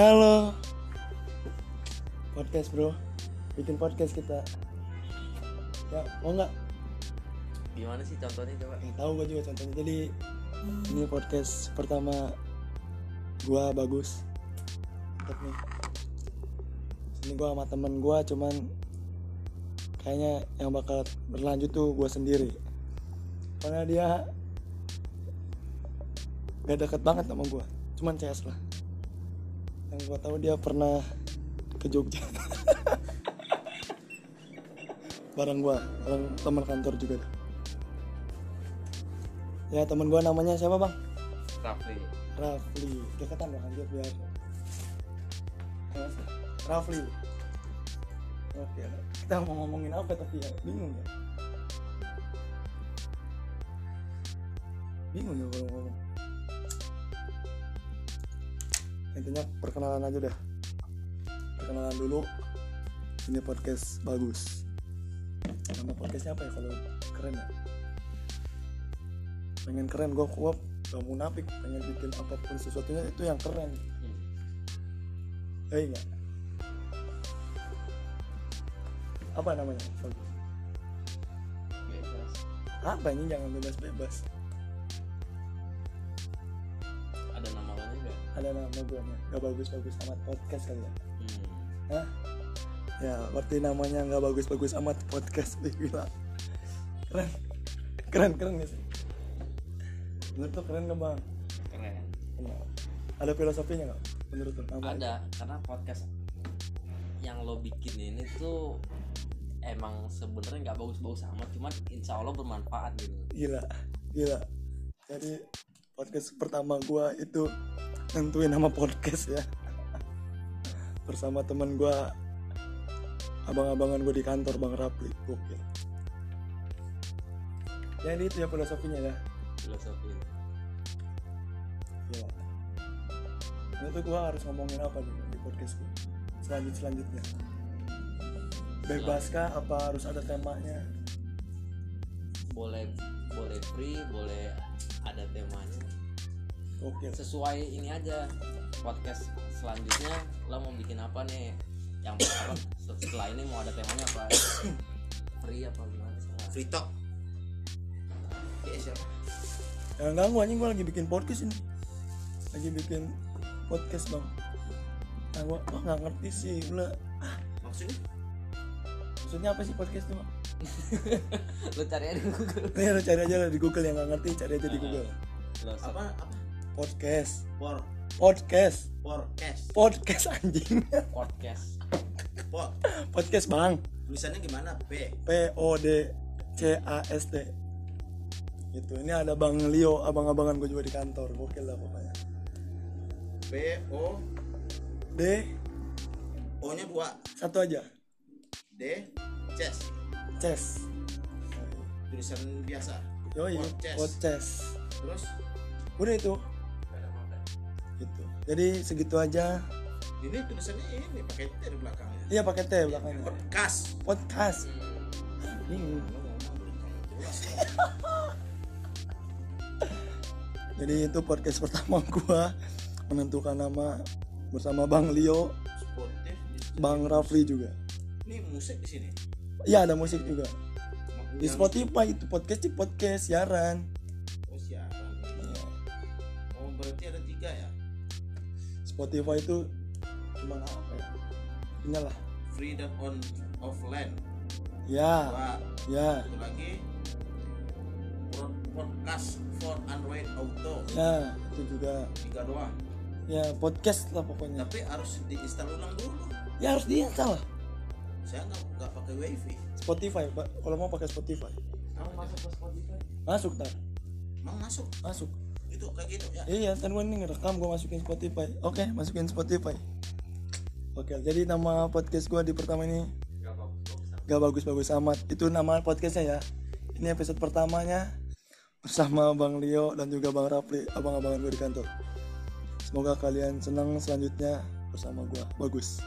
Halo. Podcast bro. Bikin podcast kita. Ya mau nggak? Gimana sih contohnya coba? Ya, tahu gue juga contohnya. Jadi Ini podcast pertama Gua bagus. Mantap nih. Ini gua sama temen gua cuman Kayaknya yang bakal berlanjut tuh gua sendiri. Karena dia Gak deket banget sama gua. Cuman CS lah yang gua tahu dia pernah ke Jogja. Bareng gua bareng teman kantor juga ya teman gua namanya siapa bang? Rafli. Rafli. Deketan bang lanjut biar Rafli. Oke kita mau ngomongin apa tapi ya? Bingung ya? Bingung ya kalau ngomong intinya perkenalan aja dah perkenalan dulu. Ini podcast bagus. Nama podcastnya apa ya kalau keren ya? Pengen keren gue gua gak munafik. Pengen bikin apa pun sesuatunya itu yang keren. Eh enggak apa namanya? Bebas. Apa ini jangan bebas bebas ada nama gue nih gak bagus bagus amat podcast kali ya Hmm. Hah? Ya, berarti namanya nggak bagus-bagus amat podcast gila. Keren. Keren, keren gak sih? Menurut tuh keren gak bang? Keren Iya. Ada filosofinya nggak? Menurut tuh nama Ada karena podcast yang lo bikin ini tuh emang sebenarnya nggak bagus-bagus amat cuman insya Allah bermanfaat gitu Gila, gila. Jadi podcast pertama gua itu nentuin nama podcast ya. Bersama teman gua abang-abangan gue di kantor Bang Rapli. Gokil. Jadi itu ya filosofinya ya. filosofi Ya. Ini tuh gua harus ngomongin apa nih di podcast gue selanjut selanjutnya. Bebaskah apa harus ada temanya? boleh boleh free boleh ada temanya Oke. sesuai ini aja podcast selanjutnya lo mau bikin apa nih yang apa setelah ini mau ada temanya apa free apa gimana semua free talk ya siapa Jangan ganggu anjing gua lagi bikin podcast ini. Lagi bikin podcast bang. Nah, gua gua nggak ngerti sih, gua maksudnya maksudnya apa sih podcast itu? Bang? lo cari aja di Google Nih lu cari aja lah di Google yang nggak ngerti cari aja di Ah. Google. lo search. apa apa Podcast, por. Podcast, podcast podcast anjing. podcast. Por. Podcast bang. tulisannya gimana? P. P O D C A S T. Gitu. Ini ada bang Leo abang-abangan gue juga di kantor. Gokil lah pokoknya. P o D. O nya dua. Satu aja. D. Chess. Chess. Tulisan biasa. Yoi, Podcast. podcast. Terus? Udah itu gitu. Jadi segitu aja. Ini tulisannya ini pakai t di belakangnya iya pakai T belakangnya podcast. Podcast. Terlalu jelas. Jadi itu podcast pertama gua menentukan nama bersama Bang Leo sportif Bang Rafli juga. Ini musik di sini? Iya ada musik juga. Di Spotify itu podcast di podcast siaran. Oh siaran. Iya. oh berarti ada tiga ya Spotify itu cuma apa ya? Inilah. Freedom on of land ya dua ya. Satu lagi. Podcast for Android Auto. Ya itu juga. Tiga doang. Ya podcast lah pokoknya. Tapi harus diinstal ulang dulu. Ya harus diinstal lah saya nggak nggak pakai wifi. Spotify pak. Kalau mau pakai Spotify. Kamu masuk ke Spotify? Masuk tar. Emang masuk? Masuk itu kayak gitu ya. Iya kan gue nih ngerekam gue masukin Spotify. Oke masukin Spotify. Oke jadi nama podcast gue di pertama ini gak bagus-bagus amat. Itu nama podcastnya ya. Ini episode pertamanya bersama Bang Leo dan juga Bang Rapli abang-abangan gue di kantor. Semoga kalian senang selanjutnya bersama gue bagus